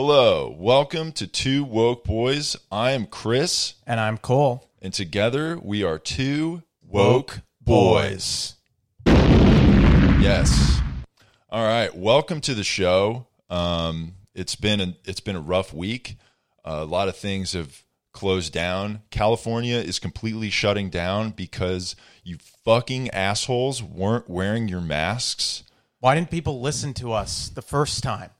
Hello, welcome to Two Woke Boys. I am Chris, And I'm Cole. and together we are two woke boys. Yes. All right. Welcome to the show. Um, it's been a, it's been a rough week. a lot of things have closed down. California is completely shutting down because you fucking assholes weren't wearing your masks. Why didn't people listen to us the first time?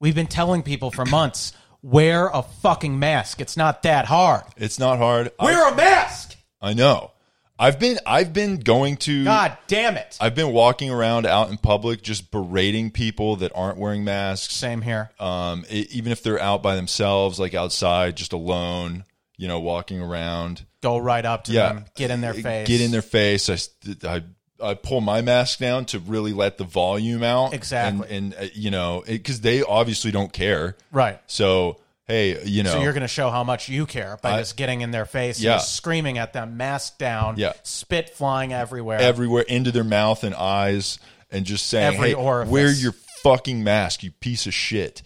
We've been telling people for months wear a fucking mask. It's not that hard. It's not hard. Wear a mask. I know. I've been I've been going to God damn it. I've been walking around out in public just berating people that aren't wearing masks. Same here. Um, e- even if they're out by themselves, like outside, just alone, you know, walking around. Go right up to Yeah, them. Get in their face. Get in their face. I, I, I pull my mask down to really let the volume out. Exactly. And, and uh, you know, because they obviously don't care. Right. So hey, you know, So you're going to show how much you care by I- just getting in their face, Yeah. and screaming at them, mask down, Yeah. spit flying everywhere. everywhere into their mouth and eyes and just saying, Every "Hey, orifice. wear your fucking mask, you piece of shit."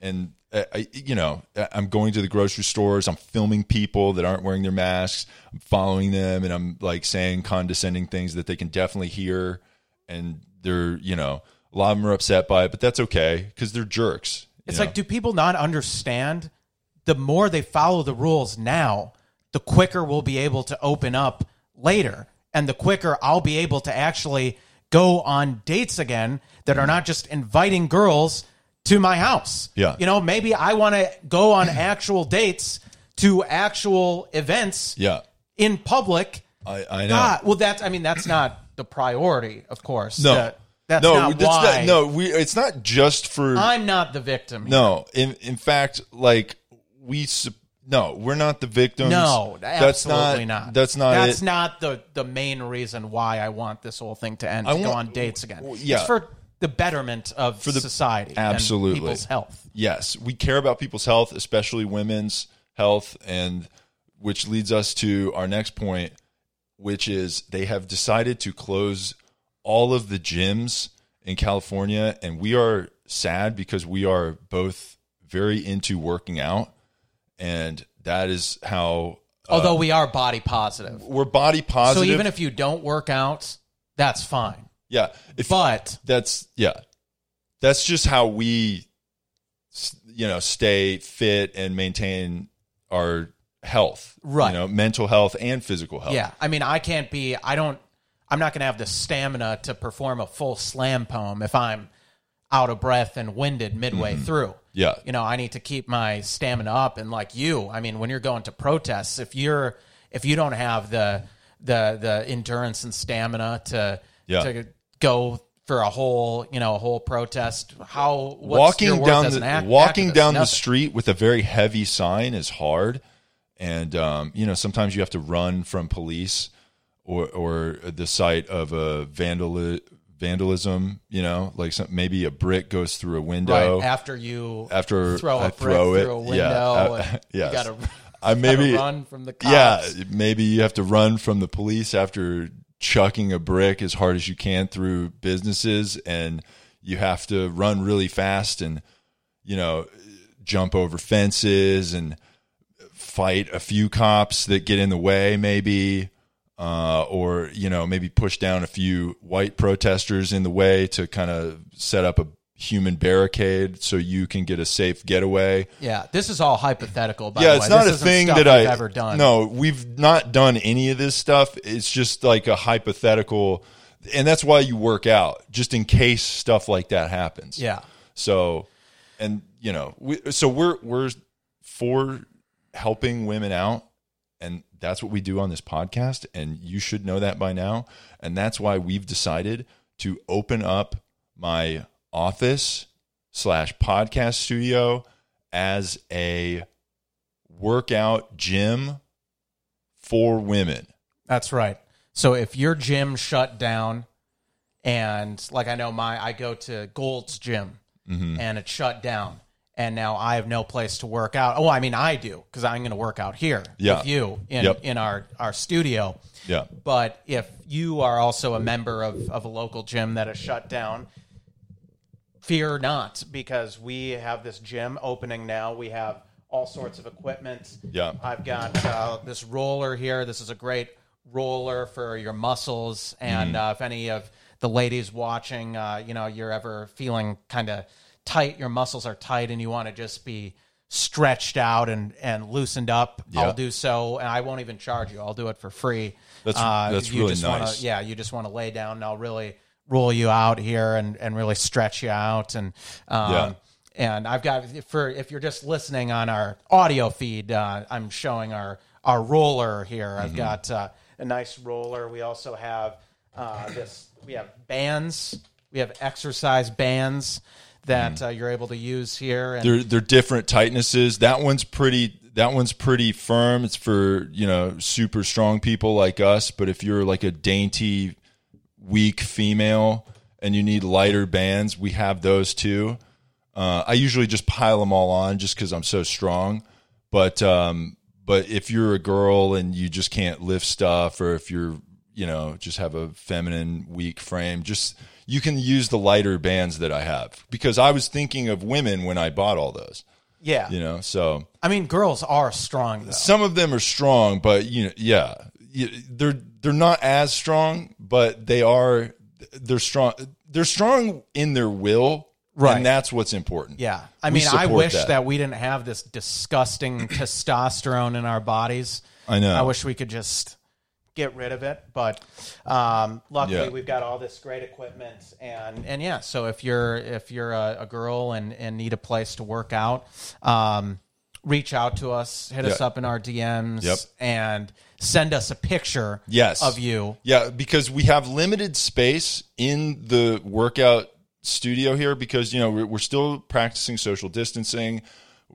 And Uh, I, you know, I- I'm going to the grocery stores. I'm filming people that aren't wearing their masks. I'm following them, and I'm like saying condescending things that they can definitely hear, and they're, you know, a lot of them are upset by it, but that's okay because they're jerks. It's know? like, do people not understand? The more they follow the rules now, the quicker we'll be able to open up later. And the quicker I'll be able to actually go on dates again that are not just inviting girls to my house. Yeah. You know, maybe I want to go on actual dates to actual events yeah, in public. I, I know. God, well, that's, I mean, that's not the priority, of course. no, That- that's no, not that's why. not, no. We, it's not just for I'm not the victim. here. No, in in fact, like we no, we're not the victims. No, that's not, not. That's not That's it. not the the main reason why I want this whole thing to end. I to go want- on dates again. yeah. It's for the betterment of the- society, Absolutely. and people's health. yes, we care about people's health, especially women's health, and which leads us to our next point, which is they have decided to close all of the gyms in California, and we are sad because we are both very into working out, and that is how uh, Although we are body positive, we're body positive so even if you don't work out, that's fine. Yeah, if But that's yeah that's just how we you know stay fit and maintain our health Right. you know mental health and physical health yeah, I mean, I can't be. I don't. I'm not going to have the stamina to perform a full slam poem if I'm out of breath and winded midway through. Mm-hmm. yeah you know i need to keep my stamina up and like you i mean when you're going to protests if you're if you don't have the the the endurance and stamina to Yeah. to go for a whole you know a whole protest? How walking down the act- walking activist? down the street with a very heavy sign is hard. And um, you know sometimes you have to run from police or or the site of a vandal vandalism you know like some, maybe a brick goes through a window. Right after you after throw a I brick throw it, through a window yeah, and yes. gotta, I maybe run from the cops. yeah, maybe you have to run from the police after chucking a brick as hard as you can through businesses, and you have to run really fast and you know jump over fences and fight a few cops that get in the way, maybe. Uh, or you know maybe push down a few white protesters in the way to kind of set up a human barricade so you can get a safe getaway yeah this is all hypothetical by yeah, the it's not This a thing that we've I ever done No, we've not done any of this stuff. It's just like a hypothetical, and that's why you work out, just in case stuff like that happens. yeah So, and you know, we, so we're we're for helping women out, and that's what we do on this podcast, and you should know that by now. And that's why we've decided to open up my office slash podcast studio as a workout gym for women. That's right. So if your gym shut down, and like I know my, I go to Gold's gym, Mm-hmm. and it shut down, and now I have no place to work out. Oh, I mean I do because I'm going to work out here Yeah. with you in Yep. in our our studio. Yeah. But if you are also a member of of a local gym that is shut down, fear not because we have this gym opening now. We have all sorts of equipment. Yeah. I've got uh, this roller here. This is a great roller for your muscles. And uh, if any of the ladies watching, uh, you know, you're ever feeling kind of tight, your muscles are tight, and you want to just be stretched out and, and loosened up, Yeah. I'll do so. And I won't even charge you. I'll do it for free. That's- Uh, that's you really just wanna- nice. yeah, you just want to lay down and I'll really roll you out here and, and really stretch you out. And, um, Yeah. and I've got for if you're just listening on our audio feed, uh, I'm showing our our roller here. Mm-hmm. I've got uh, a nice roller. We also have uh, this. We have bands. We have exercise bands that uh, you're able to use here. And Mm-hmm. they're they're different tightnesses. That one's pretty that one's pretty firm. It's for, you know, super strong people like us, but if you're like a dainty weak female and you need lighter bands, we have those too. Uh, I usually just pile them all on just cuz I'm so strong. But um but if you're a girl and you just can't lift stuff or if you're, you know, just have a feminine weak frame, just you can use the lighter bands that I have because I was thinking of women when I bought all those yeah, you know so I mean, girls are strong though. some of them are strong but you know yeah they're they're not as strong but they are they're strong they're strong in their will Right. and that's what's important Yeah. I We mean, I wish that. that. we didn't have this disgusting testosterone in our bodies. I know. I wish we could just get rid of it, but um, luckily Yeah. we've got all this great equipment and and yeah. So if you're if you're a, a girl and and need a place to work out, um, reach out to us, hit us Yeah. up in our DMs, Yep. and send us a picture yes of you. yeah because we have limited space in the workout studio here because you know we're, we're still practicing social distancing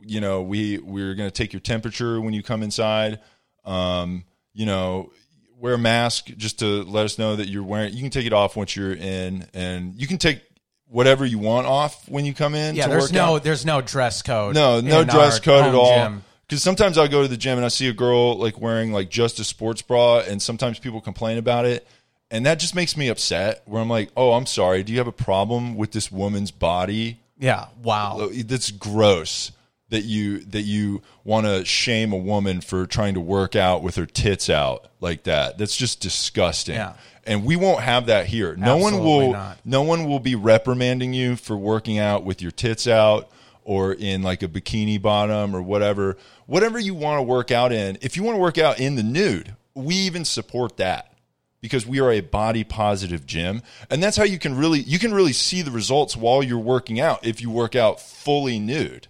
you know we we're going to take your temperature when you come inside um you know wear a mask just to let us know that you're wearing you can take it off once you're in and you can take whatever you want off when you come in Yeah, to there's work no out. there's no dress code. no no dress code at all gym. because sometimes I'll go to the gym and I see a girl like wearing like just a sports bra, and sometimes people complain about it, and that just makes me upset. Where I'm like, oh, I'm sorry. Do you have a problem with this woman's body? Yeah. Wow. That's gross. That you that you want to shame a woman for trying to work out with her tits out like that. That's just disgusting. Yeah. And we won't have that here. No one will not. no one will be reprimanding you for working out with your tits out or in like a bikini bottom or whatever. Whatever you want to work out in. If you want to work out in the nude, we even support that because we are a body positive gym and that's how you can really you can really see the results while you're working out if you work out fully nude.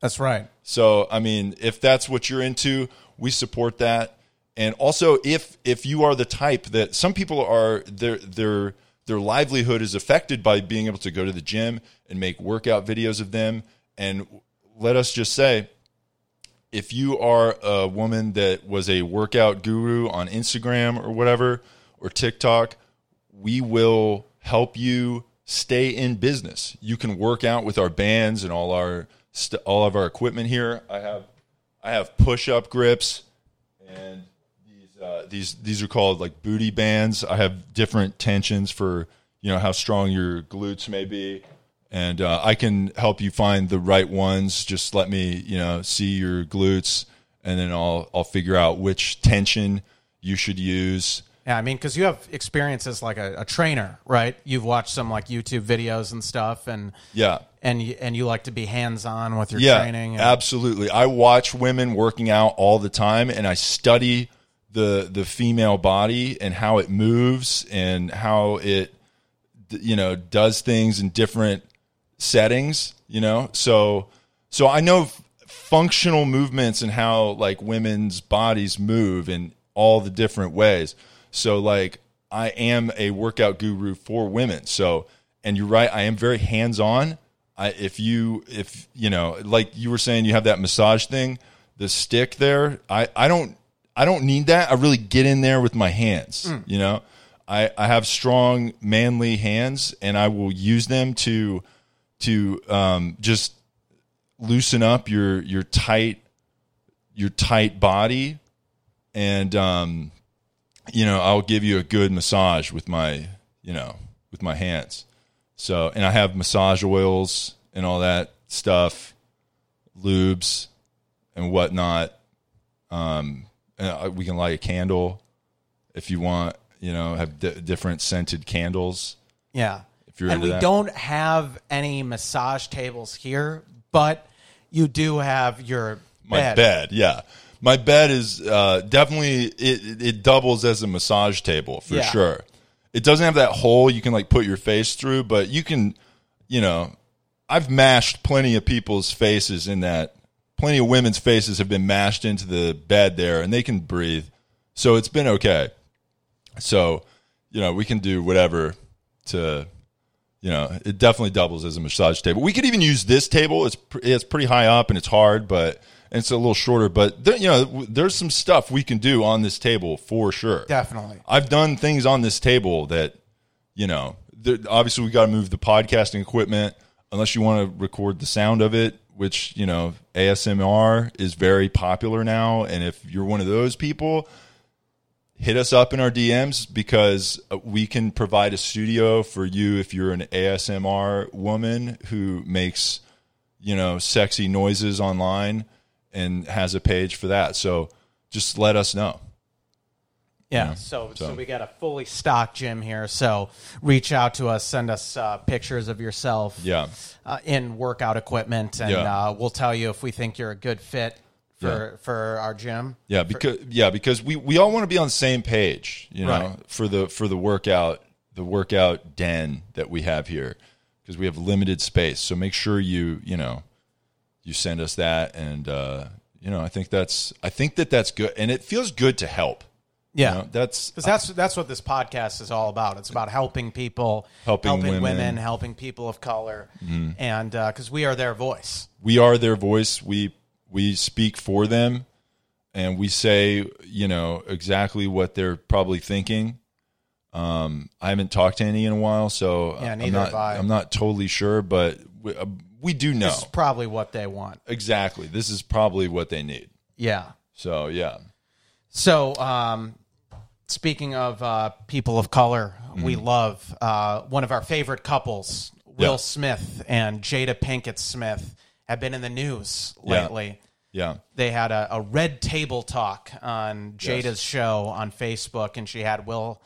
That's right. So, I mean, if that's what you're into, we support that. And also, if if you are the type that some people are, their their their livelihood is affected by being able to go to the gym and make workout videos of them. And let us just say, if you are a woman that was a workout guru on Instagram or whatever or TikTok, we will help you stay in business. You can work out with our bands and all our all of our equipment here. I have I have push up grips and uh, these these are called like booty bands. I have different tensions for you know how strong your glutes may be, and uh, I can help you find the right ones. Just let me you know see your glutes, and then I'll I'll figure out which tension you should use. Yeah, I mean, because you have experience as like a, a trainer, right? You've watched some like YouTube videos and stuff, and Yeah. and you, and you like to be hands on with your yeah, training. And, absolutely. I watch women working out all the time, and I study the the female body and how it moves and how it you know does things in different settings. You know, so so I know functional movements and how like women's bodies move in all the different ways. So like I am a workout guru for women. So and you're right, I am very hands on. I, if you if you know like you were saying you have that massage thing the stick there i i don't i don't need that. I really get in there with my hands you know? I i have strong manly hands and i will use them to to um just loosen up your your tight your tight body. And um you know i'll give you a good massage with my you know with my hands. So, and I have massage oils and all that stuff, lubes and whatnot. Um, uh, we can light a candle if you want. You know, have d- different scented candles. Yeah. If you're and into we that. don't have any massage tables here, but you do have your My bed. bed, yeah. My bed is uh, definitely it. It doubles as a massage table for Yeah. sure. It doesn't have that hole you can like put your face through, but you can, you know, I've mashed plenty of people's faces in that. Plenty of women's faces have been mashed into the bed there, and they can breathe, so it's been okay. So, you know, we can do whatever to you know, it definitely doubles as a massage table. We could even use this table. It's it's pretty high up and it's hard, but and it's a little shorter. But there, you know, w- there's some stuff we can do on this table for sure. Definitely. I've done things on this table that, you know, obviously we got to move the podcasting equipment unless you want to record the sound of it, which you know ASMR is very popular now. And if you're one of those people, hit us up in our DMs because uh, we can provide a studio for you if you're an ASMR woman who makes, you know, sexy noises online and has a page for that. So just let us know. Yeah. So, so so- we got a fully stocked gym here. So reach out to us, send us uh, pictures of yourself Yeah. uh, in workout equipment, and Yeah. uh, we'll tell you if we think you're a good fit for for our gym. Yeah, because yeah, because we, we all want to be on the same page, you know, Right. for the for the workout the workout den that we have here because we have limited space. So make sure you you know you send us that, and uh, you know I think that's I think that that's good, and it feels good to help. Yeah. You know, that's Because that's that's what this podcast is all about. It's about helping people, Helping women. women. Mm-hmm. helping people of color, and because we are their voice. we are their voice. We we speak for them, and we say you know exactly what they're probably thinking. Um, I haven't talked to any in a while, so Yeah, I'm neither not. have I. I'm not totally sure, but we, uh, we do know This is probably what they want. exactly. This is probably what they need. Yeah. So yeah, So, um, speaking of uh, people of color, we Mm-hmm. love uh, one of our favorite couples, Will Yeah. Smith and Jada Pinkett Smith, have been in the news Yeah. lately. yeah, They had a, a red table talk on Jada's Yes. show on Facebook, and she had Will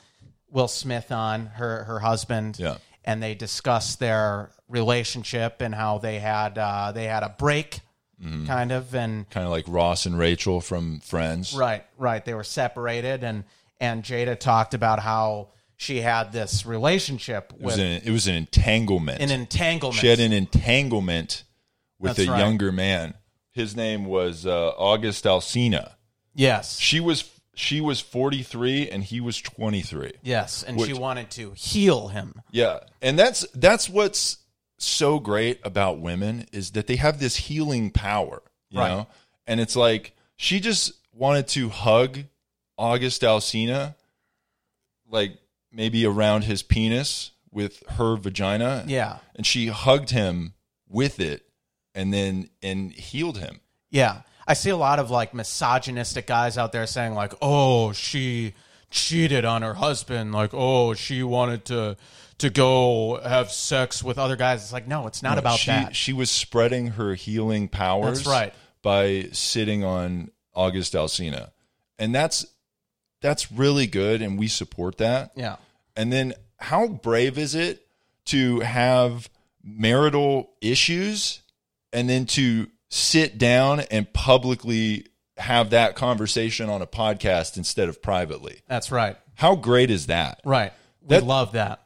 Will Smith on her her husband, Yeah. and they discussed their relationship and how they had uh, they had a break, Mm-hmm. kind of, and kind of like Ross and Rachel from Friends. Right, right. They were separated, and and Jada talked about how she had this relationship It was an it was an entanglement. an entanglement. she had an entanglement with That's a right. younger man. His name was uh, August Alsina. yes, She was she was 43 and he was 23. yes, and she wanted to heal him. Yeah. And that's that's what's so great about women is that they have this healing power, you Right. know? And it's like she just wanted to hug August Alsina like maybe around his penis with her vagina. Yeah, And she hugged him with it and then and healed him. yeah. I see a lot of like misogynistic guys out there saying like, "Oh, she cheated on her husband." Like, "Oh, she wanted to to go have sex with other guys." It's like, no, it's not about she, that. She was spreading her healing powers. That's right. By sitting on August Alsina, and that's that's really good, and we support that. Yeah, And then, how brave is it to have marital issues, and then to sit down and publicly have that conversation on a podcast instead of privately? that's right. How great is that? Right. We That- love that.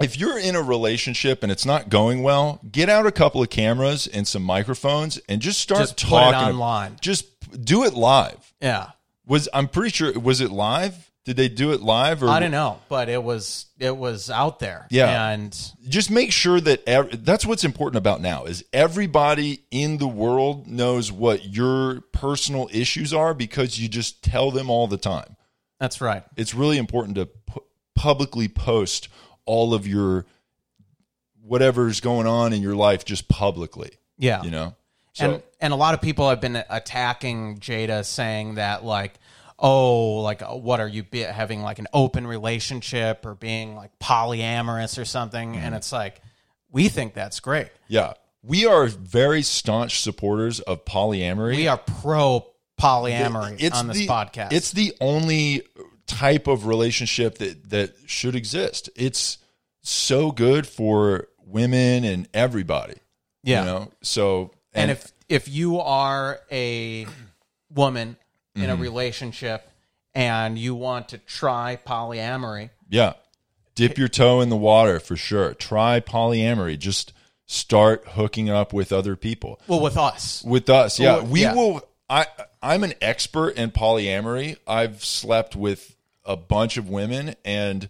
if you're in a relationship and it's not going well, get out a couple of cameras and some microphones and just start Just talking. online. Just do it live. Yeah. Was I'm pretty sure was it live? Did they do it live or I don't know, but it was it was out there. Yeah. and Just make sure that ev- that's what's important about now is everybody in the world knows what your personal issues are because you just tell them all the time. that's right. It's really important to pu- publicly post all of your whatever's going on in your life just publicly. Yeah, you know so and and a lot of people have been attacking Jada, saying that like, oh, like uh, what are you be- having like an open relationship or being like polyamorous or something? Mm-hmm. And it's like, we think that's great. Yeah. We are very staunch supporters of polyamory. We are pro polyamory on this the, podcast. It's the only type of relationship that that should exist. It's so good for women and everybody. yeah. You know. So and if if you are a woman in a mm-hmm. relationship and you want to try polyamory, yeah, dip your toe in the water for sure. Try polyamory. Just start hooking up with other people. well, with us, With us, yeah, Well, we yeah. will. I I'm an expert in polyamory. I've slept with a bunch of women, and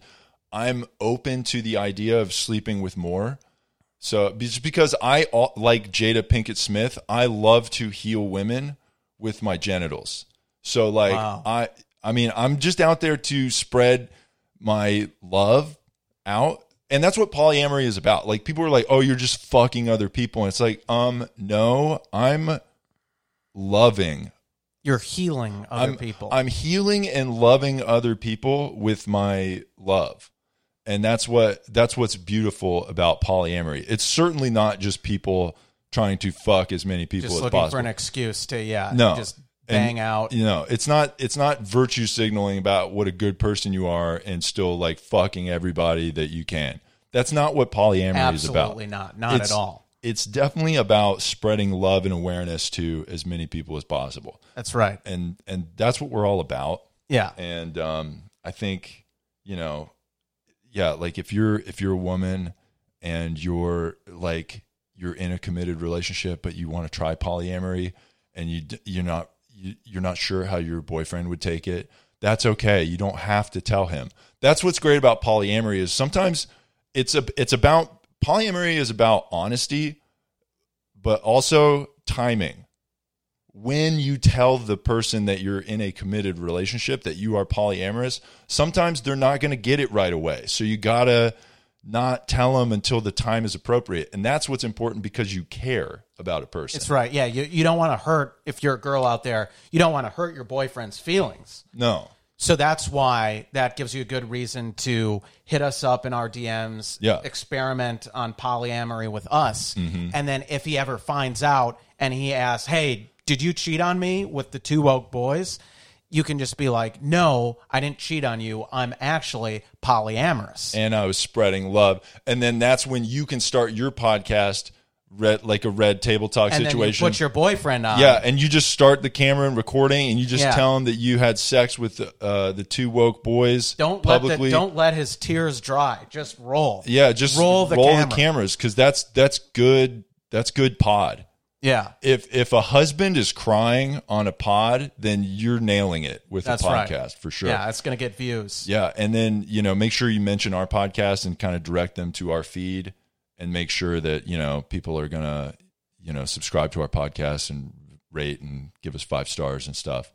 I'm open to the idea of sleeping with more. So just because I al- like Jada Pinkett Smith, I love to heal women with my genitals. So like Wow. I I mean I'm just out there to spread my love out. And that's what polyamory is about. Like people are like, "Oh, you're just fucking other people." And it's like, "Um, no, I'm loving you're healing other I'm, people. I'm healing and loving other people with my love. And that's what that's what's beautiful about polyamory. It's certainly not just people trying to fuck as many people just as looking possible. for an excuse to yeah, No. just And, bang out. You know, it's not it's not virtue signaling about what a good person you are and still like fucking everybody that you can. That's not what polyamory is about. Absolutely not, not It's- at all. It's definitely about spreading love and awareness to as many people as possible. That's right. And and that's what we're all about Yeah, and um, I think you know, yeah, like if you're if you're a woman and you're like you're in a committed relationship, but you want to try polyamory, and you you're not you're not sure how your boyfriend would take it. That's okay. You don't have to tell him. That's what's great about polyamory is sometimes it's a it's about polyamory is about honesty, but also timing when you tell the person that you're in a committed relationship that you are polyamorous, sometimes they're not going to get it right away. So you got to not tell them until the time is appropriate. And that's what's important because you care about a person. that's right. Yeah, you you don't want to hurt if you're a girl out there. You don't want to hurt your boyfriend's feelings. no. So that's why that gives you a good reason to hit us up in our DMs, Yeah. Mm-hmm. experiment on polyamory with us. And then if he ever finds out and he asks, Hey, did you cheat on me with the two woke boys? You can just be like, No, I didn't cheat on you. I'm actually polyamorous. And I was spreading love. And then that's when you can start your podcast red like a red table talk and situation. then you put your boyfriend on. yeah, and you just start the camera and recording, and you just Yeah. tell him that you had sex with uh, the two woke boys Don't let publicly. the, don't let his tears dry. Just roll. Yeah, just Roll the roll camera. the cameras because that's that's good. That's good pod. Yeah. If if a husband is crying on a pod, then you're nailing it with That's a right. podcast for sure. Yeah, it's gonna get views. Yeah, and then you know make sure you mention our podcast and kind of direct them to our feed, and make sure that you know people are gonna you know subscribe to our podcast and rate and give us five stars and stuff.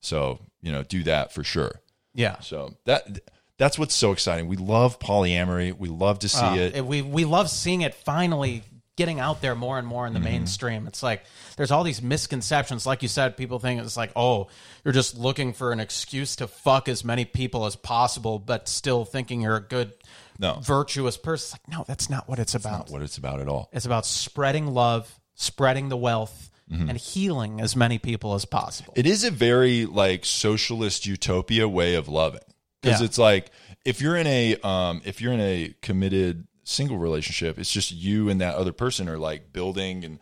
So you know do that for sure. Yeah. So that that's what's so exciting. We love polyamory. We love to see Uh, it. We we love seeing it finally getting out there more and more in the Mm-hmm. mainstream. It's like there's all these misconceptions. Like you said, people think it's like, oh, you're just looking for an excuse to fuck as many people as possible, but still thinking you're a good, No. virtuous person. It's like, no, that's not what it's about. Not what it's about at all. It's about spreading love, spreading the wealth, Mm-hmm. and healing as many people as possible. It is a very like socialist utopia way of loving because Yeah. it's like if you're in a um, if you're in a committed single relationship, it's just you and that other person are like building and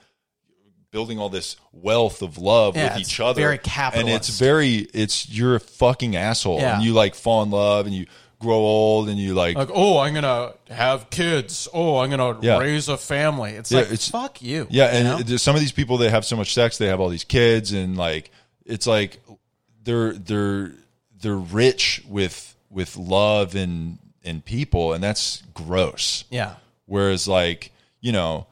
building all this wealth of love Yeah, with each other, very and it's very it's you're a fucking asshole, Yeah. and you like fall in love and you grow old and you like like, oh, I'm gonna have kids. Oh, I'm gonna Yeah. raise a family. It's like, it's- fuck you. Yeah, you and know? some of these people they have so much sex, they have all these kids, and like it's like they're they're they're rich with with love and and people, and that's gross. yeah. Whereas like you know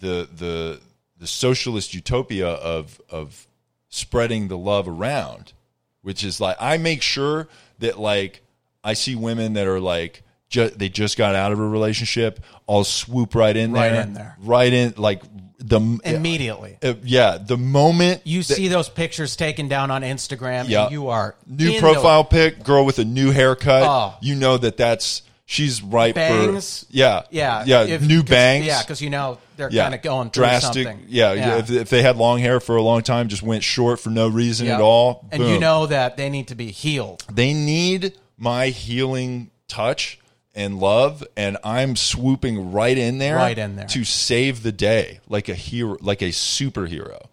the the the socialist utopia of of spreading the love around, which is like I make sure that like I see women that are like ju- they just got out of a relationship, I'll swoop right in Right there, in there. right in like the Immediately. uh, yeah the moment You see those pictures taken down on Instagram, Yeah. and you are new in profile pic, girl with a new haircut, Oh. you know that that's she's ripe Bangs? for yeah, Yeah, yeah, if- new 'cause- bangs, Yeah, because you know they're yeah, kind of going through drastic, something. yeah. If, if they had long hair for a long time, just went short for no reason Yeah. at all, and you boom. know that they need to be healed. they need my healing touch and love and i'm swooping right in there Right in there. to save the day like a hero like a superhero.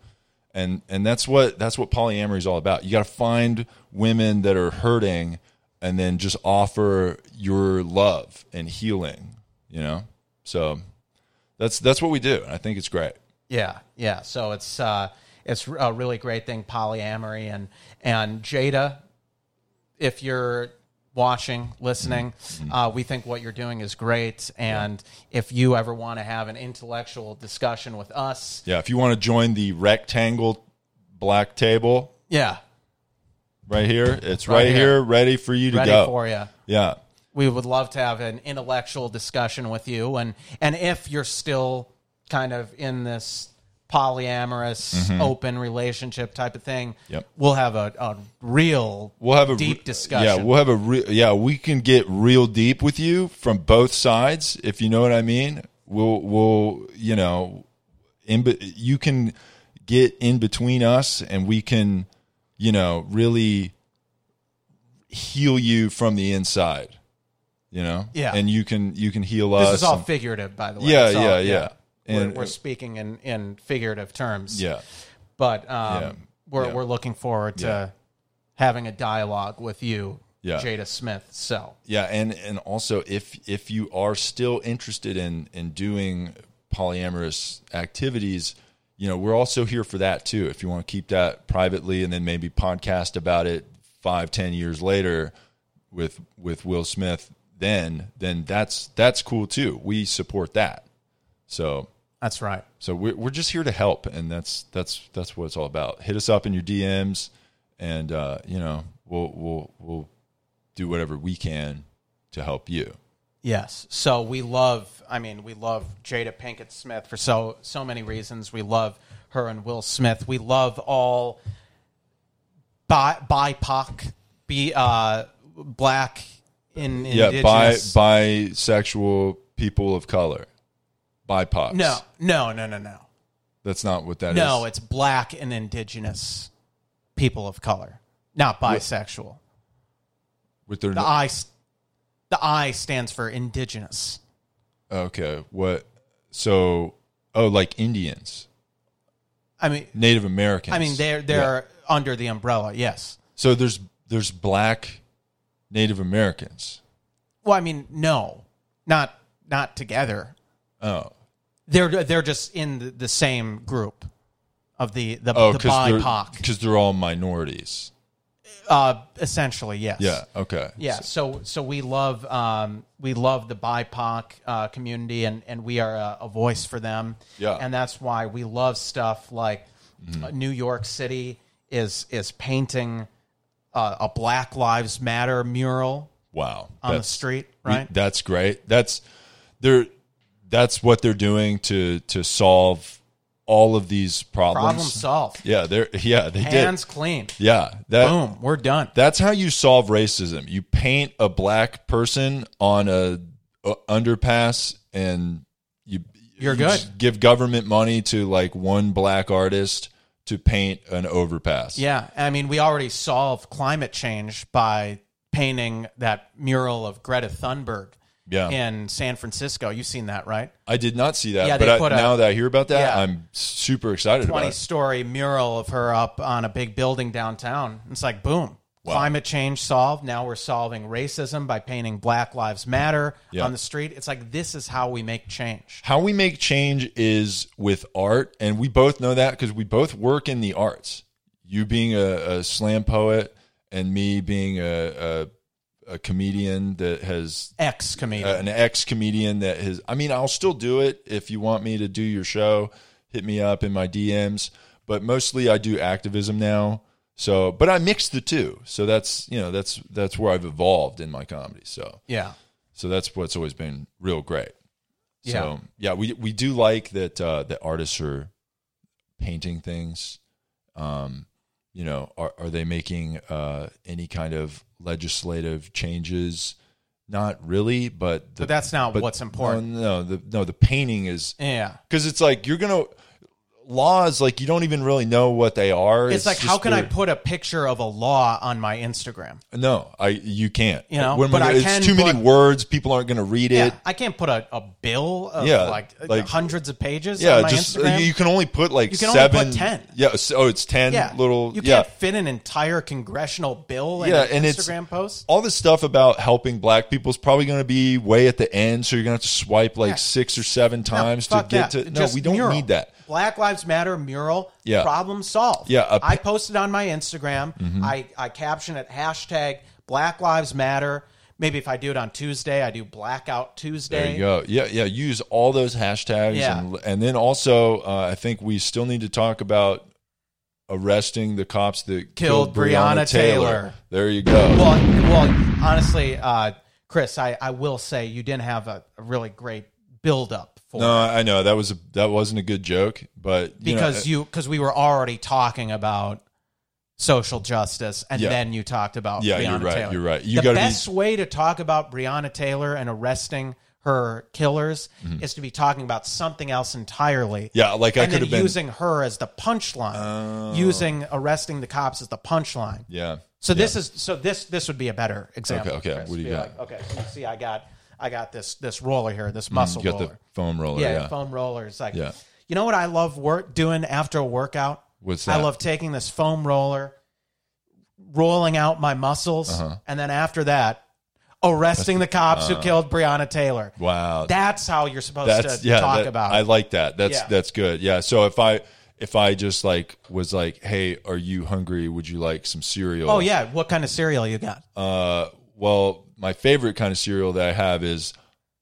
And and that's what that's what polyamory is all about. You got to find women that are hurting and then just offer your love and healing you know? So that's that's what we do i think it's great. Yeah, yeah. So it's uh, it's a really great thing, polyamory, and and Jada, if you're watching, listening, Mm-hmm. uh, we think what you're doing is great, and if you ever want to have an intellectual discussion with us, yeah if you want to join the rectangle black table yeah, right here it's Right right, here. here. ready for you to ready go for you. yeah we would love to have an intellectual discussion with you and and if you're still kind of in this polyamorous open relationship type of thing Mm-hmm. Yep. we'll have a, a real we'll have a deep re- discussion Yeah, we'll have a re- yeah. We can get real deep with you from both sides, if you know what I mean. We'll we'll you know, in be- you can get in between us, and we can you know really heal you from the inside. You know, Yeah. and you can you can heal us. this is all and- figurative by the way Yeah, all- yeah, yeah. We're, we're speaking in in figurative terms yeah, but um, Yeah. we're Yeah. we're looking forward to Yeah. having a dialogue with you. Jada Smith so Yeah, and and also if if you are still interested in in doing polyamorous activities, you know, we're also here for that too. If you want to keep that privately and then maybe podcast about it five, ten years later with with Will Smith, then then that's that's cool too. We support that. So that's right so we're we're just here to help, and that's that's that's what it's all about. Hit us up in your DMs, and uh, you know we'll we'll we'll do whatever we can to help you. Yes. So we love. I mean, we love Jada Pinkett Smith for so so many reasons. We love her and Will Smith. We love all bi BIPOC, be uh, black in Yeah, bi bisexual people of color, No, no, no, no, no, that's not what that is. no. It's black and indigenous people of color, not bisexual. with their The I, s- the I stands for indigenous. okay. What? So oh, like Indians, I mean, Native Americans. I mean, they're Yeah. they're under the umbrella. Yes. so there's there's black Native Americans. Well, I mean, no, not not together. Oh, They're they're just in the, the same group of the the, oh, the because they're BIPOC. because they're all minorities. Uh, essentially, yes. Yeah. Okay. Yeah. So so we love um, we love the BIPOC uh, community, and and we are a, a voice for them. Yeah. Mm-hmm. And that's why we love stuff like uh, New York City is is painting uh, a Black Lives Matter mural Wow. on the That's- street, we- right? that's great. That's they're that's what they're doing to to solve all of these problems. Problem solved. Yeah, they're yeah, they Hands did. clean. Yeah. That Boom. We're done. that's how you solve racism. You paint a black person on a, a underpass and you You're you good. give government money to like one black artist to paint an overpass. Yeah, I mean, we already solved climate change by painting that mural of Greta Thunberg Yeah. in San Francisco. You've seen that, right? I did not see that, Yeah, but they I, put a- now that I hear about that, Yeah. I'm super excited about it. Twenty-story mural of her up on a big building downtown. It's like boom, climate change solved. Now we're solving racism by painting Black Lives Matter Yeah. on the street. It's like this is how we make change. how we make change is with art and we both know that because we both work in the arts you being a, a slam poet and me being a, a, a comedian that has Ex comedian. uh, an ex comedian that has i mean i'll still do it if you want me to do your show hit me up in my dms but mostly i do activism now so but i mix the two so that's you know that's that's where i've evolved in my comedy so yeah, so that's what's always been real great. Yeah. So yeah, we we do like that uh, that artists are painting things. Um, you know, are are they making uh, any kind of legislative changes not really, but the, But that's not what's important. No, no, the no the painting is yeah. because it's like you're gonna laws like you don't even really know what they are. It's, like, how can I put a picture of a law on my Instagram? No, I you can't. You know, when, but I it's can too many words, people aren't going to read Yeah, it. I can't put a, a bill of Yeah, like, like- hundreds of pages Yeah, on my just Instagram. you can only put like You can only put 10. Yeah, so, oh, it's ten yeah, little. You can't fit an entire congressional bill in Yeah, an and it's- Instagram post. all this stuff about helping black people is probably going to be way at the end, so you're going to have to swipe like Yeah. six or seven times to get that. to. No, Just we don't mural. need that. Black Lives Matter mural. Yeah. Problem solved. Yeah, a- Mm-hmm. I posted on my Instagram. I, I caption it hashtag Black Lives Matter. Maybe if I do it on Tuesday, I do Blackout Tuesday. There you go. Yeah, yeah. Use all those hashtags, Yeah. and and then also, uh, I think we still need to talk about arresting the cops that Killed killed, Breonna, Breonna Taylor. Taylor. There you go. Well, well, honestly, uh, Chris, I, I will say you didn't have a, a really great build up no, I know that was a that wasn't a good joke, but you know, because you because we were already talking about social justice and Yeah. then you talked about Yeah, Breonna you're right, Taylor. you're right. You the gotta be- best way to talk about Breonna Taylor and arresting her killers is to be talking about something else entirely. Mm-hmm. Yeah, like I and could then have been. using her as the punchline, Oh. using arresting the cops as the punchline. yeah. So this is so this this would be a better example. Okay, okay. Chris. What do you Be got? like, okay, so you see, I got I got this this roller here, this muscle Mm, You got roller. the foam roller. yeah, Yeah. foam roller. It's like, Yeah. you know what I love work doing after a workout? What's that? I love taking this foam roller, rolling out my muscles, Uh-huh. and then after that, arresting the cops who killed Breonna Taylor. Wow. That's how you're supposed that's to yeah. talk that- about It. I like that. That's Yeah. that's good. Yeah. So if I if I just like was like, hey, are you hungry? Would you like some cereal? Oh yeah, what kind of cereal you got? Uh, well, my favorite kind of cereal that I have is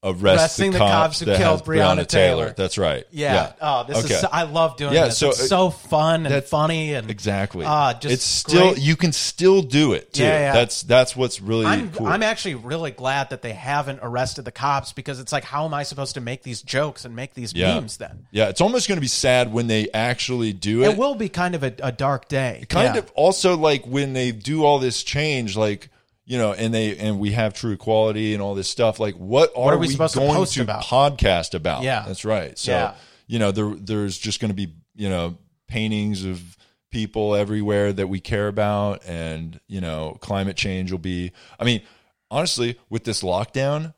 arrest Arresting the the cops, who killed has Breonna Taylor. That's right. Yeah. Oh, this Okay. is so, I love doing Yeah, this. so, it's uh, so fun and funny and exactly. Ah, just it's still great. you can still do it too. Yeah, yeah. That's that's what's really I'm cool. I'm actually really glad that they haven't arrested the cops because it's like how am I supposed to make these jokes and make these yeah. memes then? Yeah, it's almost going to be sad when they actually do it. It will be kind of a, a dark day. kind Yeah. of also like when they do all this change like you know and they and we have true equality and all this stuff like what are, are we supposed to going post to about? podcast about Yeah. that's right so Yeah. you know there there's just going to be you know paintings of people everywhere that we care about and you know climate change will be i mean honestly with this lockdown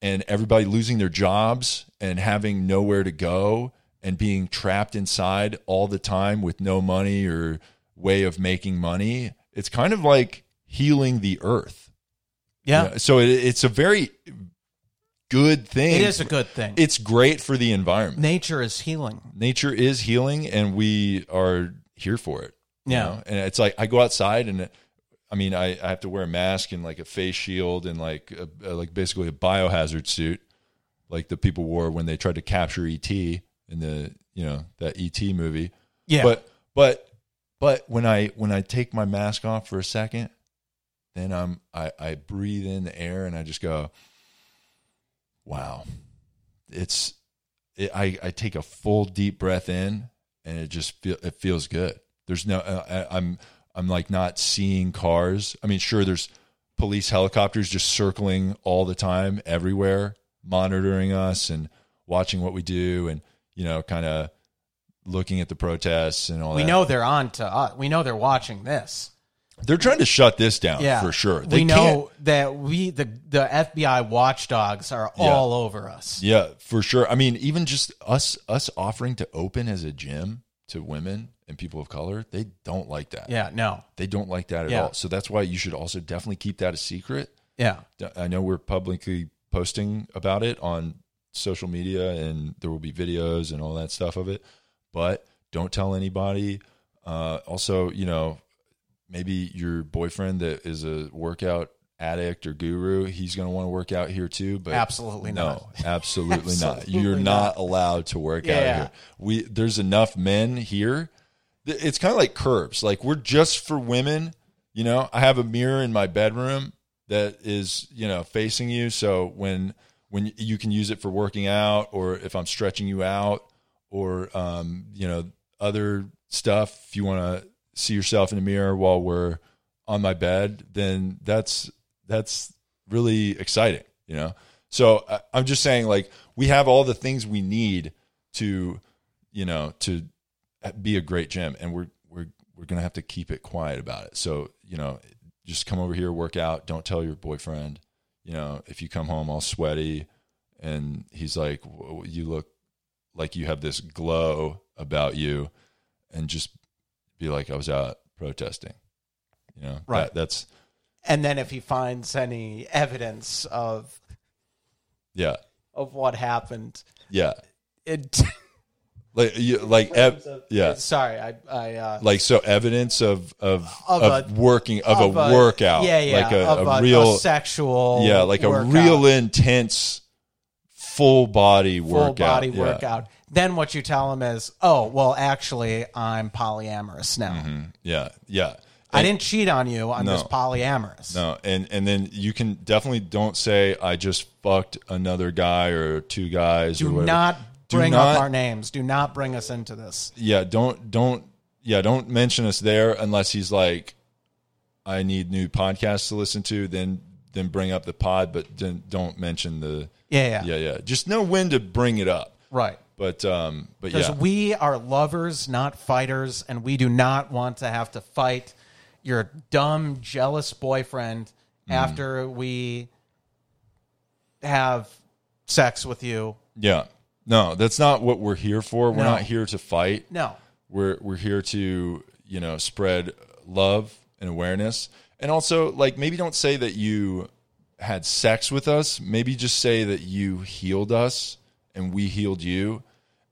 and everybody losing their jobs and having nowhere to go and being trapped inside all the time with no money or way of making money it's kind of like healing the earth yeah. You know, so it, it's a very good thing It is a good thing. it's great for the environment Nature is healing. nature is healing and we are here for it you Yeah. know? and it's like i go outside and i mean I, I have to wear a mask and like a face shield and like a, a- like basically a biohazard suit like the people wore when they tried to capture et in the you know that et movie Yeah. but but but when i when i take my mask off for a second then i'm i i breathe in the air and i just go wow it's it, i i take a full deep breath in and it just feel it feels good there's no uh, I, i'm i'm like not seeing cars i mean sure there's police helicopters just circling all the time everywhere monitoring us and watching what we do and you know kind of looking at the protests and all we that know they're on to us. We know they're watching this. They're trying to shut this down Yeah. for sure they we can't- know that we the the FBI watchdogs are all over us. Yeah, for sure. I mean, even just us us offering to open as a gym to women and people of color, they don't like that. Yeah, no. They don't like that at Yeah. all. So that's why you should also definitely keep that a secret. Yeah. I know we're publicly posting about it on social media and there will be videos and all that stuff of it, but don't tell anybody. Uh, also, you know, maybe your boyfriend that is a workout addict or guru, he's going to want to work out here too, but Absolutely no, not. absolutely, not. You're not, not. allowed to work out here. We there's enough men here. It's kind of like curves. Like we're just for women. You know, I have a mirror in my bedroom that is you know facing you. So when when you can use it for working out, or if I'm stretching you out, or um, you know other stuff. If you want to see yourself in the mirror while we're on my bed, then that's that's really exciting, you know? So I, I'm just saying, like, we have all the things we need to, you know, to be a great gym, and we're we're we're gonna have to keep it quiet about it. So you know, just come over here, work out. Don't tell your boyfriend. You know, if you come home all sweaty, and he's like, "Whoa, "You look like you have this glow about you," and just be like, "I was out protesting." You know, Right. That, that's And then if he finds any evidence of yeah, of what happened, yeah. it Like, you, like, ev- yeah. Sorry, I I uh, like so evidence of of Of of, a- working of, of a, workout Yeah, yeah, like a, of a real sexual. yeah like a real intense full body full workout body Yeah. workout. Then what you tell him is, oh well, actually, I'm polyamorous now. Mm-hmm. yeah yeah I didn't cheat on you. I'm No. just polyamorous. no and and then you can definitely don't say i just fucked another guy or two guys Do not Do bring not- up our names. Do not bring us into this. yeah don't don't yeah don't mention us there unless he's like i need new podcasts to listen to then then bring up the pod but then don't mention the Yeah, yeah, yeah yeah just know when to bring it up right. But um but Because yeah we are lovers, not fighters, and we do not want to have to fight your dumb, jealous boyfriend Mm. after we have sex with you. yeah no that's not what we're here for we're No. not here to fight No. we're we're here to you know spread love and awareness and also like maybe don't say that you had sex with us maybe just say that you healed us and we healed you.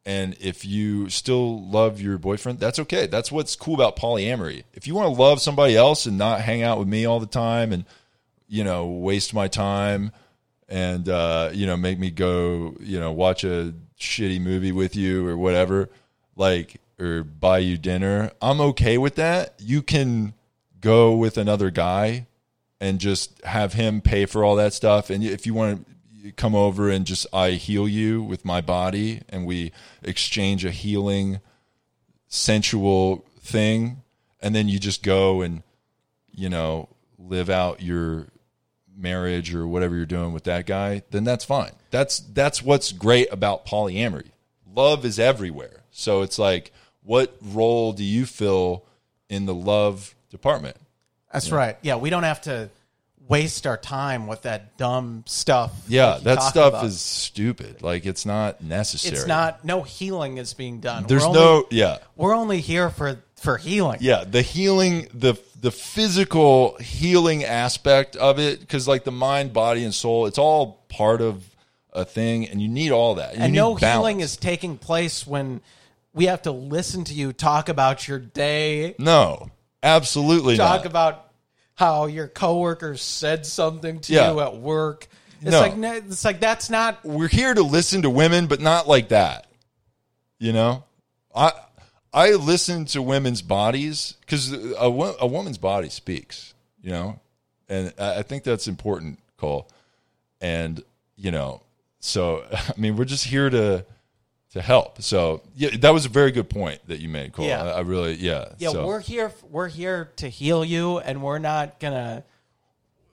And if you still love your boyfriend that's okay. That's what's cool about polyamory. If you want to love somebody else and not hang out with me all the time and you know waste my time and uh, you know make me go you know watch a shitty movie with you or whatever like or buy you dinner i'm okay with that. You can go with another guy and just have him pay for all that stuff. And if you want to come over and just i heal you with my body and we exchange a healing sensual thing and then you just go and you know live out your marriage or whatever you're doing with that guy then that's fine. That's that's what's great about polyamory. Love is everywhere. So it's like what role do you fill in the love department? That's right. Yeah, we don't have to waste our time with that dumb stuff. yeah that stuff about. is stupid like it's not necessary It's not. No healing is being done. there's only, no yeah We're only here for for healing. yeah the healing the the physical healing aspect of it because like the mind body and soul it's all part of a thing and you need all that You and no balance. healing is taking place when we have to listen to you talk about your day, no absolutely talk not. about how your coworker said something to Yeah. you at work. It's No. like no, it's like that's not we're here to listen to women but not like that you know i i listen to women's bodies because a, wo- a woman's body speaks you know and i I think that's important cole and you know so i mean we're just here to to help so yeah that was a very good point that you made cole Yeah. I, I really yeah yeah, so, we're here we're here to heal you and we're not to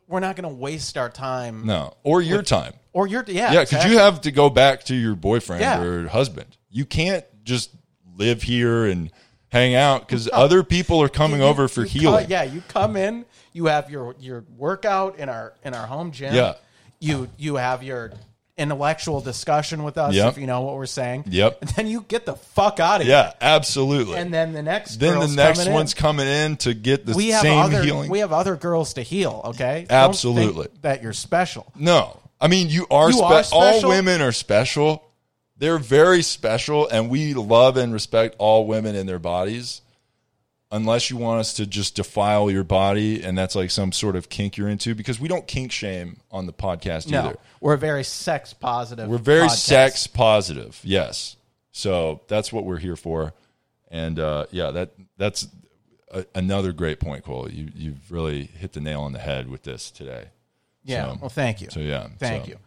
we're not going to waste our time no or your time or your yeah. Yeah, because exactly. you have to go back to your boyfriend Yeah. or husband. You can't just live here and hang out because other people are coming You- over for healing. yeah, you come in, you have your your workout in our in our home gym. Yeah. You you have your intellectual discussion with us Yep. if you know what we're saying. Yep. And then you get the fuck out of here. Yeah, absolutely. And then the next then the next coming in. one's coming in to get the we have same other healing. we have other girls to heal, okay? Absolutely. that you're special. no, I mean you are. You spe- are all women are special. They're very special, and we love and respect all women in their bodies. Unless you want us to just defile your body, and that's like some sort of kink you're into, because we don't kink shame on the podcast No. either. We're a very sex positive. We're very podcast. sex positive. Yes. So that's what we're here for. And uh, yeah, that that's a, another great point, Cole. You you've really hit the nail on the head with this today. Yeah. So- well, thank you. So yeah. Thank so- you.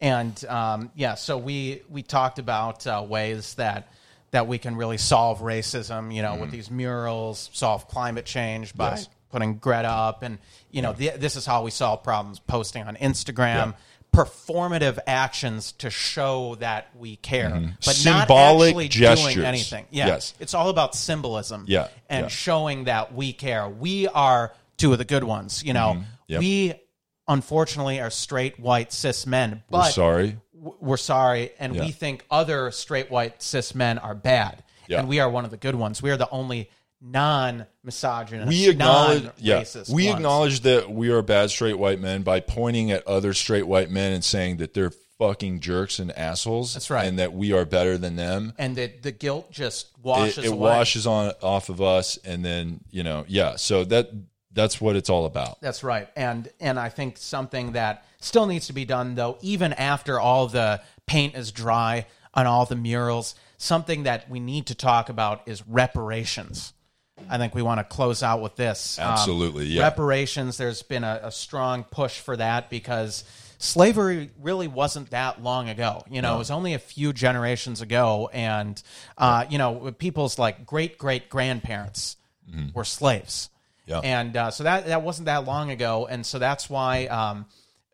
And um, yeah, so we we talked about uh, ways that that we can really solve racism. You know, with these murals, solve climate change by Mm-hmm. Yes. putting Greta up, and you know the, this is how we solve problems: posting on Instagram. Yeah. Performative actions to show that we care, but not actually gestures. doing anything. Yeah, Yes. it's all about symbolism. Yeah, and yeah. showing that we care. We are two of the good ones. You know, Mm-hmm. Yep. we unfortunately are straight white cis men, but We're sorry. We're sorry, and Yeah. we think other straight white cis men are bad, Yeah. and we are one of the good ones. We are the only non-misogynist, We acknowledge, yeah, we ones. acknowledge that we are bad straight white men by pointing at other straight white men and saying that they're fucking jerks and assholes. That's right. and that we are better than them. and that the guilt just It, washes it away. washes on off of us, and then you know, yeah. So that that's what it's all about. That's right, and and I think something that still needs to be done, though, even after all the paint is dry on all the murals, something that we need to talk about is reparations. I think we want to close out with this. Um, Absolutely, yeah. Reparations. There's been a, a strong push for that because slavery really wasn't that long ago. You know, it was only a few generations ago, and uh, you know, people's like great great grandparents were slaves. Yeah. And uh, so that that wasn't that long ago, and so that's why. Um,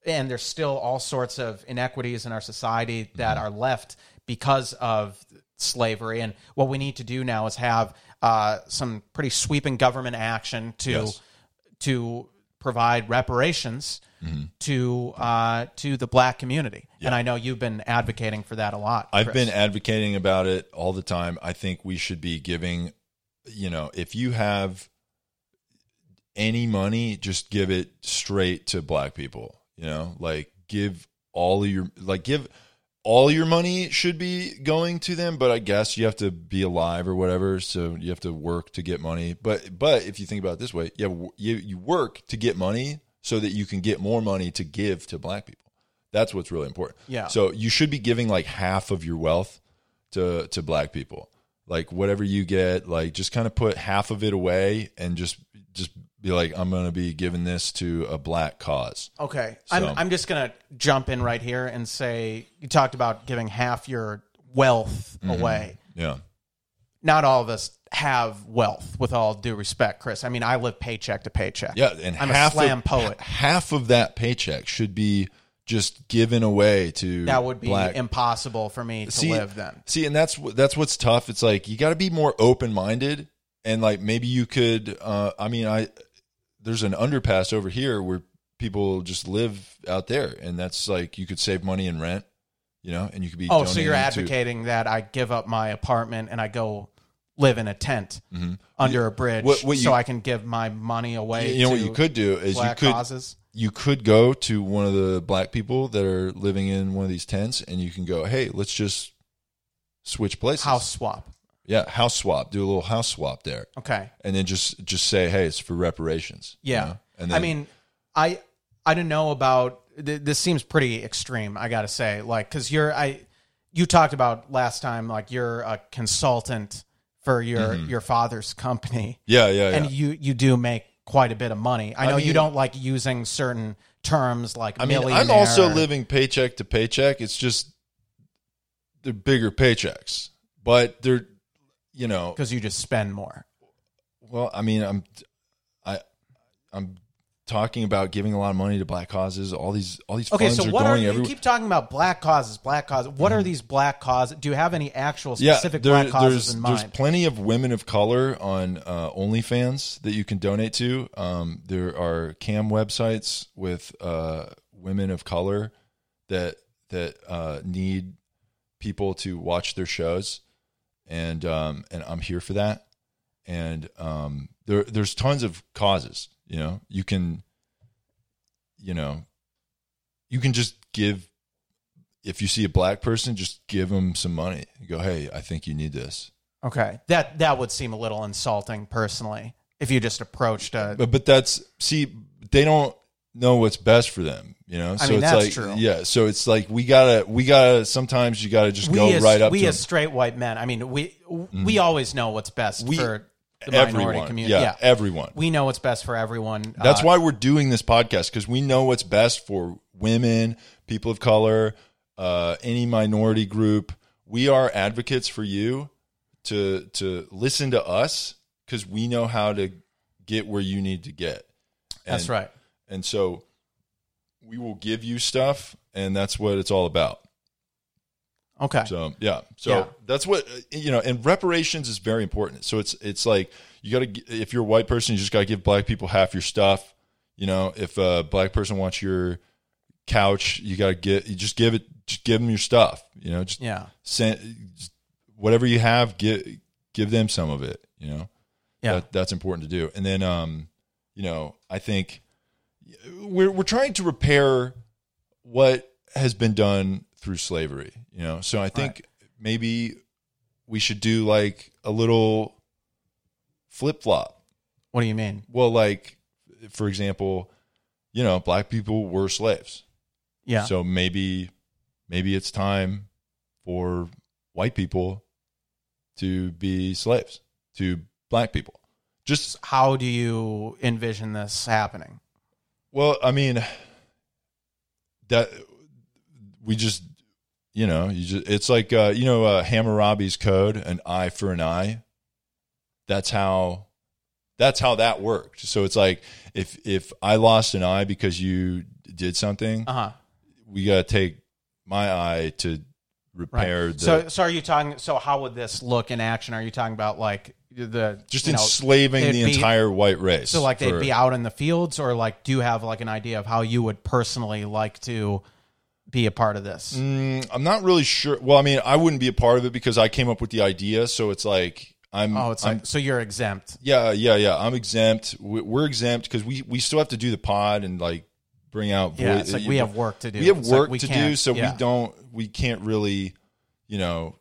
and there's still all sorts of inequities in our society that Mm-hmm. are left because of slavery. And what we need to do now is have uh, some pretty sweeping government action to Yes. to provide reparations Mm-hmm. to uh, to the black community. And I know you've been advocating for that a lot. I've been advocating about it all the time. I think we should be giving, you know, if you have any money, just give it straight to black people. You know, like give all of your, like give all your money should be going to them. But I guess you have to be alive or whatever, so you have to work to get money. But but if you think about it this way, yeah, you you work to get money so that you can get more money to give to black people. That's what's really important. Yeah. So you should be giving like half of your wealth to to black people. Like whatever you get, like just kind of put half of it away and just just be like, I'm going to be giving this to a black cause. Okay. So- I'm, I'm just going to jump in right here and say you talked about giving half your wealth Mm-hmm. away. Yeah. Not all of us have wealth, with all due respect, Chris. I mean, I live paycheck to paycheck. Yeah, and I'm half a slam of, poet. Half of that paycheck should be just given away to That would be black. impossible for me to see, live then. See, and that's that's what's tough. It's like you got to be more open minded, and like maybe you could. Uh, I mean, I there's an underpass over here where people just live out there, and that's like you could save money in rent, you know, and you could be. Oh, so you're donating to- advocating that I give up my apartment and I go live in a tent under a bridge Mm-hmm. What- what so I can give my money away You know what you could do is you could causes? you could go to one of the black people that are living in one of these tents, and you can go, hey, let's just switch places. House swap. Yeah, house swap. Do a little house swap there. Okay. and then just just say, "Hey, it's for reparations." you Yeah. know? and then, I mean, I I don't know about th- this. Seems pretty extreme. I got to say, like, because you're I you talked about last time, like you're a consultant for your mm-hmm. your father's company, yeah, yeah, yeah. and you you do make quite a bit of money. I know you mean- don't like using certain terms like I mean, millionaire. I'm also living paycheck to paycheck. It's just they're bigger paychecks, but they're, you know, because you just spend more. well, I mean, I'm, I, I'm talking about giving a lot of money to black causes. All these, all these Okay, funds so are what are going you keep talking about black causes, black causes? What are these black causes? Do you have any actual yeah, specific there- black causes there's in mind? there's plenty of women of color on uh, OnlyFans that you can donate to. Um, there are cam websites with uh, women of color that that uh, need people to watch their shows, and um, and I'm here for that. And um, there there's tons of causes. You know, you can, you know, you can just give if you see a black person, just give them some money. You go, hey, I think you need this. Okay, that that would seem a little insulting, personally, if you just approached a. But but that's see, they don't know what's best for them. You know, so mean, it's that's like true. yeah. So it's like we gotta we gotta sometimes you gotta just we go as, right up we as them. straight white men. I mean, we we always know what's best We- for the minority everyone. community. Yeah, Yeah, everyone. we know what's best for everyone. That's Uh, why we're doing this podcast because we know what's best for women, people of color, uh, any minority group. We are advocates for you to to listen to us because we know how to get where you need to get. That's right. And so we will give you stuff, and that's what it's all about. Okay. So yeah, so Yeah. that's what you know. And reparations is very important. So it's it's like you got to if you're a white person, you just got to give black people half your stuff. You know, if a black person wants your couch, you got to get you just give it just give them your stuff. You know, just yeah. send just whatever you have, give give them some of it. You know, Yeah. that, that's important to do. And then, um, you know, I think we're we're trying to repair what has been done through slavery. You know, so I think maybe we should do like a little flip flop. what do you mean? Well, like for example, you know, black people were slaves. Yeah. So maybe maybe it's time for white people to be slaves to black people. Just How do you envision this happening? Well, I mean that we just you know, you just it's like uh you know uh Hammurabi's code, an eye for an eye. That's how that's how that worked. So it's like if if I lost an eye because you did something, Uh huh. we got to take my eye to repair the So, so are you talking? So, how would this look in action? Are you talking about like the just you know, enslaving the be- entire white race. So, like they'd be out in the fields, or like, do you have like an idea of how you would personally like to be a part of this? Mm, I'm not really sure. Well, I mean, I wouldn't be a part of it because I came up with the idea. So it's like I'm. oh, it's I'm- like so you're exempt. yeah, yeah, yeah. I'm exempt. We- We're exempt because we we still have to do the pod and like bring out. Yeah, voi- it's like we have work to do. we have It's like work we to do, so yeah. we don't. We can't really, you know,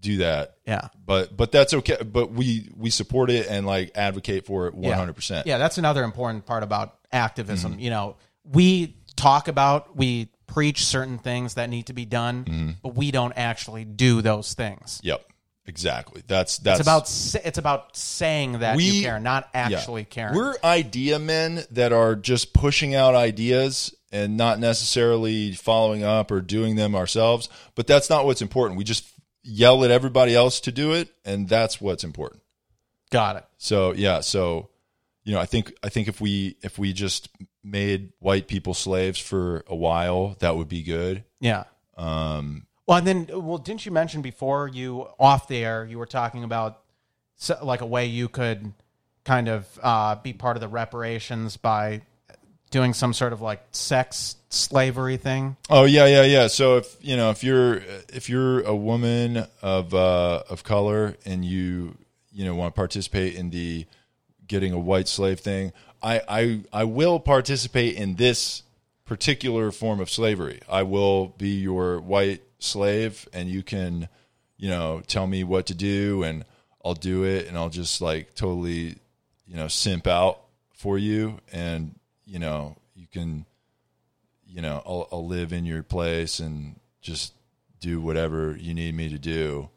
do that. Yeah. But but that's okay. But we we support it and like advocate for it 100. percent Yeah, that's another important part about activism. Mm-hmm. You know, we talk about, we preach certain things that need to be done, Mm-hmm. but we don't actually do those things. Yep. Exactly. That's that's It's about it's about saying that you We- care, not Yeah. actually caring. We're idea men that are just pushing out ideas and not necessarily following up or doing them ourselves. But that's not what's important. We just yell at everybody else to do it, and that's what's important. Got it. So yeah, so you know, I think I think if we if we just made white people slaves for a while, that would be good. Yeah. Um, Well, and then, well, didn't you mention before you off the air, you were talking about so, like a way you could kind of uh, be part of the reparations by doing some sort of like sex slavery thing? Oh yeah, yeah, yeah. So if you know if you're if you're a woman of uh, of color and you you know want to participate in the getting a white slave thing, I I I will participate in this particular form of slavery. I will be your white slave, and you can you know tell me what to do, and I'll do it, and I'll just like totally you know simp out for you, and you know you can you know, I'll, I'll live in your place and just do whatever you need me to do.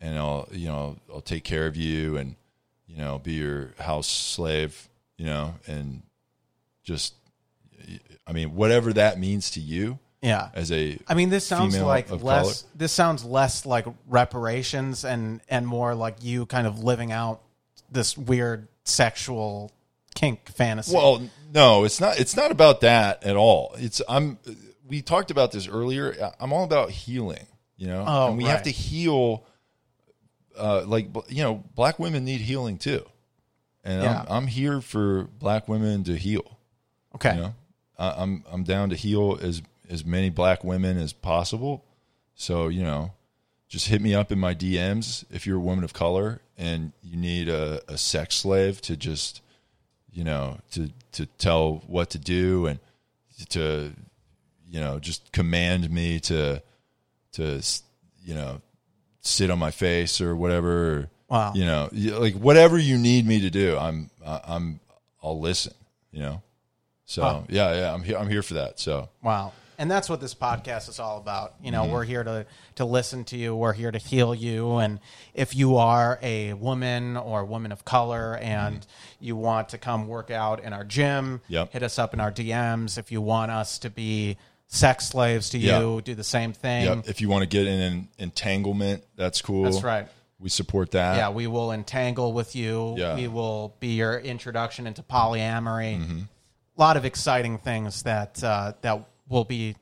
And I'll, you know, I'll take care of you and, you know, be your house slave, you know, and just, I mean, whatever that means to you Yeah. as a, I mean, this sounds like less. This sounds less like reparations and and more like you kind of living out this weird sexual kink fantasy. well, no, it's not, it's not about that at all. It's, I'm, we talked about this earlier. I'm all about healing, you know, Oh, and we have to heal. Uh, like you know, black women need healing too, and Yeah. I'm, I'm here for black women to heal. okay. You know, I, I'm I'm down to heal as as many black women as possible. So you know, just hit me up in my DMs if you're a woman of color and you need a, a sex slave to just you know to to tell what to do and to you know just command me to to you know sit on my face or whatever or, Wow. you know like whatever you need me to do i'm i'm i'll listen you know so Wow. yeah yeah i'm here i'm here for that so Wow. And that's what this podcast is all about. You Mm-hmm. know, we're here to to listen to you. We're here to heal you. And if you are a woman or a woman of color and you want to come work out in our gym, Mm-hmm. Yep. hit us up in our DMs. If you want us to be sex slaves to you, do the same thing. Yep. If you want to get in an entanglement, that's cool. That's right. we support that. Yeah, we will entangle with you. Yeah. We will be your introduction into polyamory. A lot of exciting things that uh, that we'll be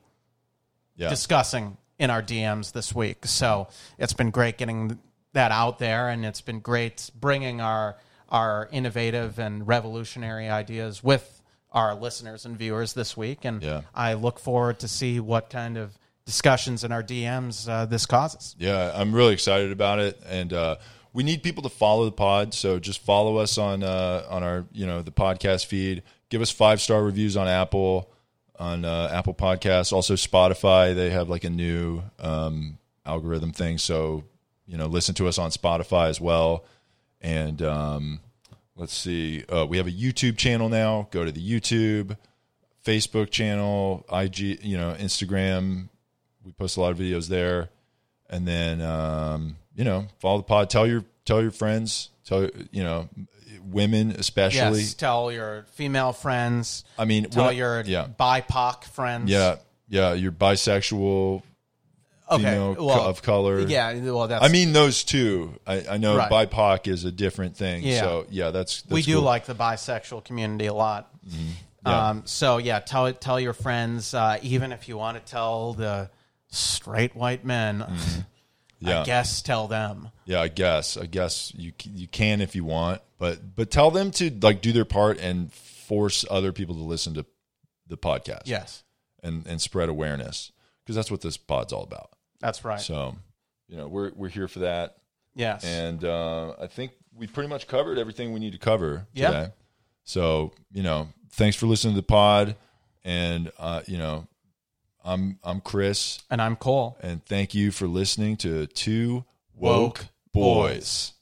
yeah. discussing in our DMs this week. So it's been great getting that out there, and it's been great bringing our our innovative and revolutionary ideas with our listeners and viewers this week. And Yeah. I look forward to see what kind of discussions in our DMs uh, this causes. Yeah, I'm really excited about it, and uh, we need people to follow the pod. So just follow us on uh, on our you know the podcast feed. Give us five star reviews on Apple on uh, Apple Podcasts. Also Spotify, they have like a new um, algorithm thing. So you know, listen to us on Spotify as well. And um, let's see, uh, we have a YouTube channel now. Go to the YouTube, Facebook channel, IG, you know, Instagram. We post a lot of videos there and then um, you know follow the pod tell your tell your friends tell you know women especially Yes, tell your female friends. i mean Tell I- your yeah BIPOC friends. yeah yeah you're bisexual Okay. female well, of color Yeah. Well, that's. i mean those two i, I know Right. bipoc is a different thing Yeah. so yeah that's, that's we do cool. Mm-hmm. like the bisexual community a lot. Yeah. Um, so yeah, tell tell your friends, uh, even if you want to tell the straight white men. Mm-hmm. Yeah I guess tell them. yeah i guess i guess you you can if you want but but tell them to like do their part and force other people to listen to the podcast Yes, and and spread awareness because that's what this pod's all about. that's right. So, you know, we're we're here for that, yes. and uh, I think we pretty much covered everything we need to cover Yeah. today. So, you know, thanks for listening to the pod, and uh, you know, I'm I'm Chris, and I'm Cole. and thank you for listening to Two Woke Woke Boys.